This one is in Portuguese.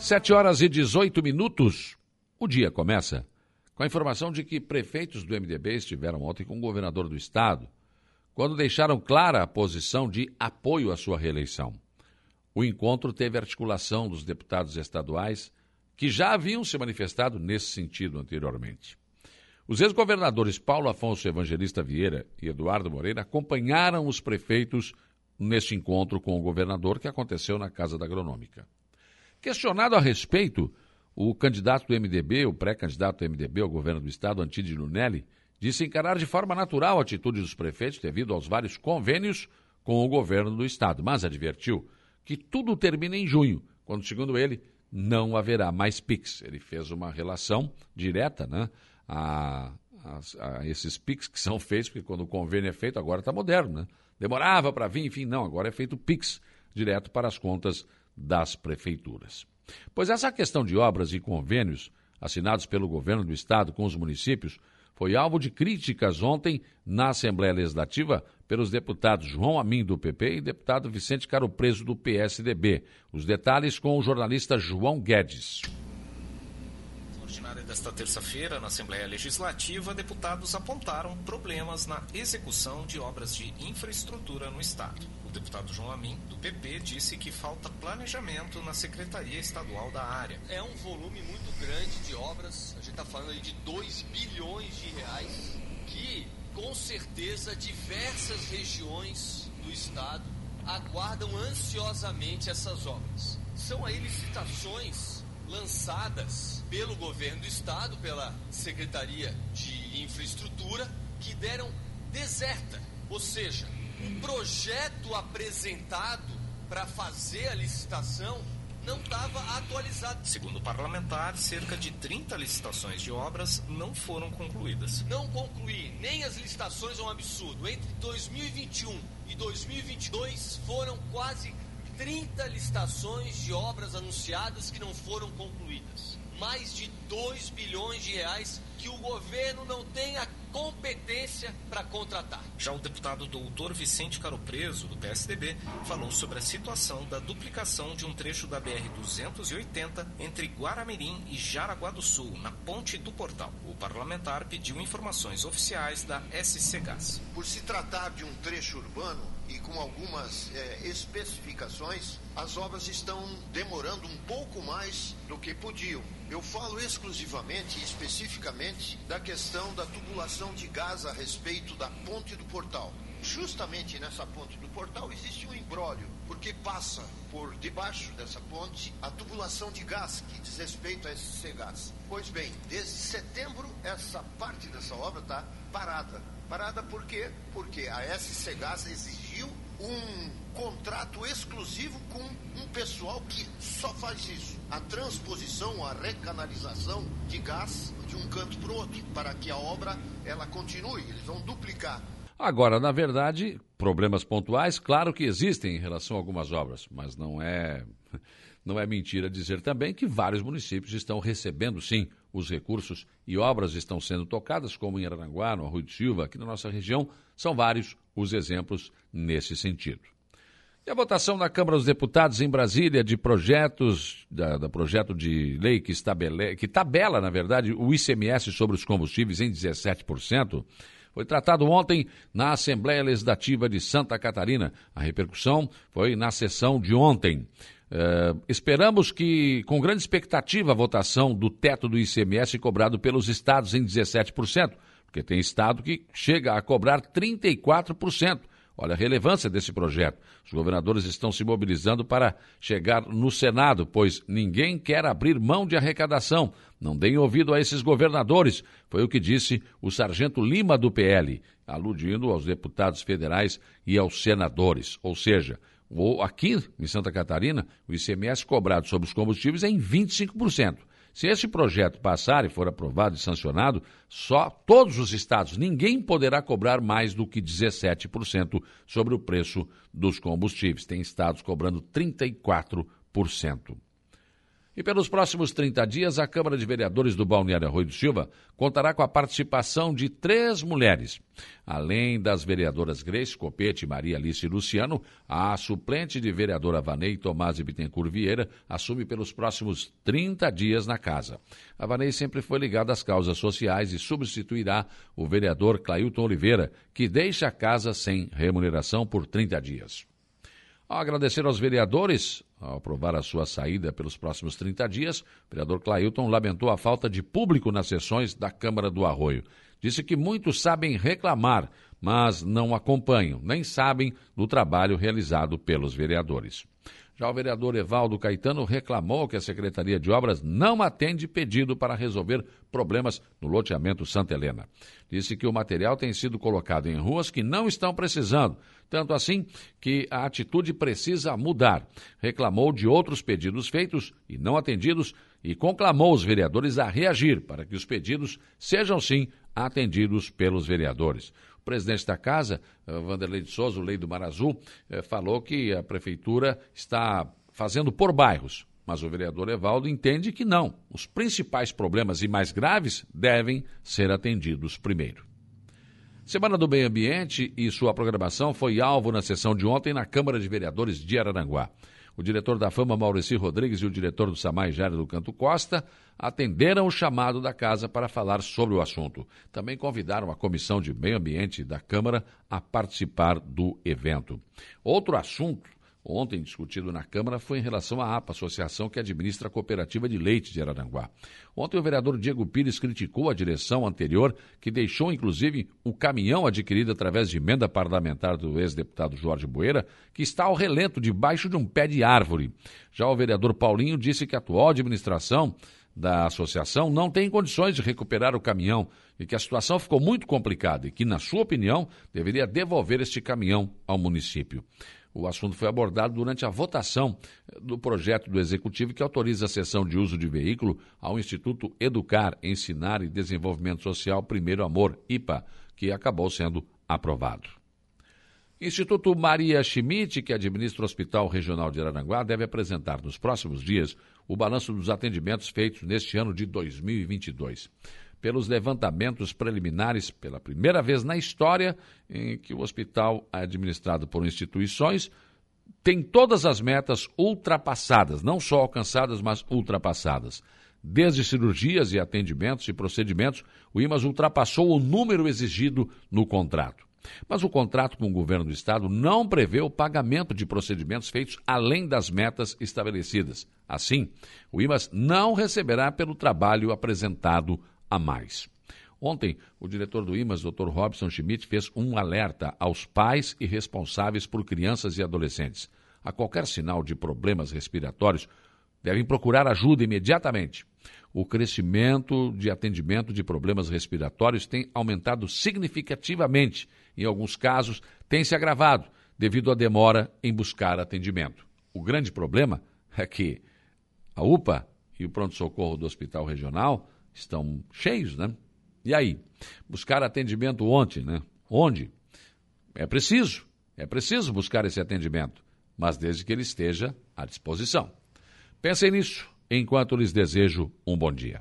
Sete horas e 18 minutos. O dia começa com a informação de que prefeitos do MDB estiveram ontem com o governador do estado, quando deixaram clara a posição de apoio à sua reeleição. O encontro teve articulação dos deputados estaduais que já haviam se manifestado nesse sentido anteriormente. Os ex-governadores Paulo Afonso Evangelista Vieira e Eduardo Moreira acompanharam os prefeitos neste encontro com o governador que aconteceu na Casa da Agronômica. Questionado a respeito, o candidato do MDB, o pré-candidato do MDB ao governo do estado, Antídio Lunelli, disse encarar de forma natural a atitude dos prefeitos devido aos vários convênios com o governo do estado, mas advertiu que tudo termina em junho, quando, segundo ele, não haverá mais PIX. Ele fez uma relação direta né, a, a, a esses PIX que são feitos, porque quando o convênio é feito, agora está moderno. Né? Demorava para vir, enfim, não, agora é feito PIX direto para as contas das prefeituras. Pois essa questão de obras e convênios assinados pelo governo do estado com os municípios foi alvo de críticas ontem na Assembleia Legislativa pelos deputados João Amin, do PP, e deputado Vicente Caro Preso, do PSDB. Os detalhes com o jornalista João Guedes ordinária desta terça-feira, na Assembleia Legislativa, deputados apontaram problemas na execução de obras de infraestrutura no Estado. O deputado João Amin, do PP, disse que falta planejamento na Secretaria Estadual da área. É um volume muito grande de obras, a gente está falando aí de 2 bilhões de reais, que com certeza diversas regiões do Estado aguardam ansiosamente essas obras. São aí licitações lançadas pelo governo do estado, pela Secretaria de Infraestrutura, que deram deserta. Ou seja, o projeto apresentado para fazer a licitação não estava atualizado. Segundo o parlamentar, cerca de 30 licitações de obras não foram concluídas. Não concluir nem as licitações é um absurdo. Entre 2021 e 2022 foram quase 30 licitações de obras anunciadas que não foram concluídas. Mais de 2 bilhões de reais que o governo não tem a competência para contratar. Já o deputado doutor Vicente Caropreso, do PSDB, falou sobre a situação da duplicação de um trecho da BR-280 entre Guaramirim e Jaraguá do Sul, na ponte do Portal. O parlamentar pediu informações oficiais da SC Gás. Por se tratar de um trecho urbano, e com algumas é, especificações, as obras estão demorando um pouco mais do que podiam. Eu falo exclusivamente e especificamente da questão da tubulação de gás a respeito da ponte do portal. Justamente nessa ponte do portal existe um embrólio, porque passa por debaixo dessa ponte a tubulação de gás que diz respeito a esse gás. Pois bem, desde setembro essa parte dessa obra está parada Parada por quê? Porque a SC Gás exigiu um contrato exclusivo com um pessoal que só faz isso. A transposição, a recanalização de gás de um canto para o outro, para que a obra ela continue. Eles vão duplicar. Agora, na verdade, problemas pontuais, claro que existem em relação a algumas obras, mas não é não é mentira dizer também que vários municípios estão recebendo, sim, os recursos e obras estão sendo tocadas, como em Aranaguá, no Arroio de Silva, aqui na nossa região. São vários os exemplos nesse sentido. E a votação na Câmara dos Deputados em Brasília de projetos, da, da projeto de lei que, estabele, que tabela, na verdade, o ICMS sobre os combustíveis em 17%, foi tratado ontem na Assembleia Legislativa de Santa Catarina. A repercussão foi na sessão de ontem. Uh, esperamos que, com grande expectativa, a votação do teto do ICMS cobrado pelos estados em 17%, porque tem estado que chega a cobrar 34%. Olha a relevância desse projeto. Os governadores estão se mobilizando para chegar no Senado, pois ninguém quer abrir mão de arrecadação. Não deem ouvido a esses governadores, foi o que disse o sargento Lima do PL, aludindo aos deputados federais e aos senadores. Ou seja, aqui em Santa Catarina, o ICMS cobrado sobre os combustíveis é em 25%. Se esse projeto passar e for aprovado e sancionado, só todos os estados, ninguém poderá cobrar mais do que 17% sobre o preço dos combustíveis. Tem estados cobrando 34%. E pelos próximos 30 dias, a Câmara de Vereadores do Balneário Arroio do Silva contará com a participação de três mulheres. Além das vereadoras Grace Copete, Maria Alice e Luciano, a suplente de vereadora Vanei Tomás e Bittencourt Vieira assume pelos próximos 30 dias na casa. A Vanei sempre foi ligada às causas sociais e substituirá o vereador Clailton Oliveira, que deixa a casa sem remuneração por 30 dias. Ao agradecer aos vereadores, ao aprovar a sua saída pelos próximos 30 dias, o vereador Clailton lamentou a falta de público nas sessões da Câmara do Arroio. Disse que muitos sabem reclamar, mas não acompanham, nem sabem do trabalho realizado pelos vereadores. Já o vereador Evaldo Caetano reclamou que a Secretaria de Obras não atende pedido para resolver problemas no loteamento Santa Helena. Disse que o material tem sido colocado em ruas que não estão precisando, tanto assim que a atitude precisa mudar. Reclamou de outros pedidos feitos e não atendidos e conclamou os vereadores a reagir para que os pedidos sejam sim atendidos pelos vereadores. O presidente da casa, eh, Vanderlei de Souza, o Lei do Mar Azul, eh, falou que a prefeitura está fazendo por bairros. Mas o vereador Evaldo entende que não. Os principais problemas e mais graves devem ser atendidos primeiro. Semana do Meio Ambiente e sua programação foi alvo na sessão de ontem na Câmara de Vereadores de Araranguá. O diretor da Fama, Maurici Rodrigues, e o diretor do Samai, Jário do Canto Costa, atenderam o chamado da casa para falar sobre o assunto. Também convidaram a Comissão de Meio Ambiente da Câmara a participar do evento. Outro assunto ontem discutido na Câmara foi em relação à APA, associação que administra a cooperativa de leite de Araranguá. Ontem o vereador Diego Pires criticou a direção anterior, que deixou inclusive o caminhão adquirido através de emenda parlamentar do ex-deputado Jorge Boeira, que está ao relento debaixo de um pé de árvore. Já o vereador Paulinho disse que a atual administração da associação não tem condições de recuperar o caminhão e que a situação ficou muito complicada e que, na sua opinião, deveria devolver este caminhão ao município. O assunto foi abordado durante a votação do projeto do Executivo que autoriza a cessão de uso de veículo ao Instituto Educar, Ensinar e Desenvolvimento Social Primeiro Amor, IPA, que acabou sendo aprovado. Instituto Maria Schmidt, que administra o Hospital Regional de Araranguá, deve apresentar nos próximos dias o balanço dos atendimentos feitos neste ano de 2022 pelos levantamentos preliminares, pela primeira vez na história em que o hospital administrado por instituições tem todas as metas ultrapassadas, não só alcançadas, mas ultrapassadas. Desde cirurgias e atendimentos e procedimentos, o IMAS ultrapassou o número exigido no contrato. Mas o contrato com o governo do estado não prevê o pagamento de procedimentos feitos além das metas estabelecidas. Assim, o IMAS não receberá pelo trabalho apresentado a mais. Ontem, o diretor do IMAS, Dr. Robson Schmidt, fez um alerta aos pais e responsáveis por crianças e adolescentes. A qualquer sinal de problemas respiratórios, devem procurar ajuda imediatamente. O crescimento de atendimento de problemas respiratórios tem aumentado significativamente. Em alguns casos, tem se agravado devido à demora em buscar atendimento. O grande problema é que a UPA e o pronto-socorro do Hospital Regional estão cheios, né? E aí? Buscar atendimento ontem, né? Onde? É preciso, é preciso buscar esse atendimento, mas desde que ele esteja à disposição. Pensem nisso enquanto lhes desejo um bom dia.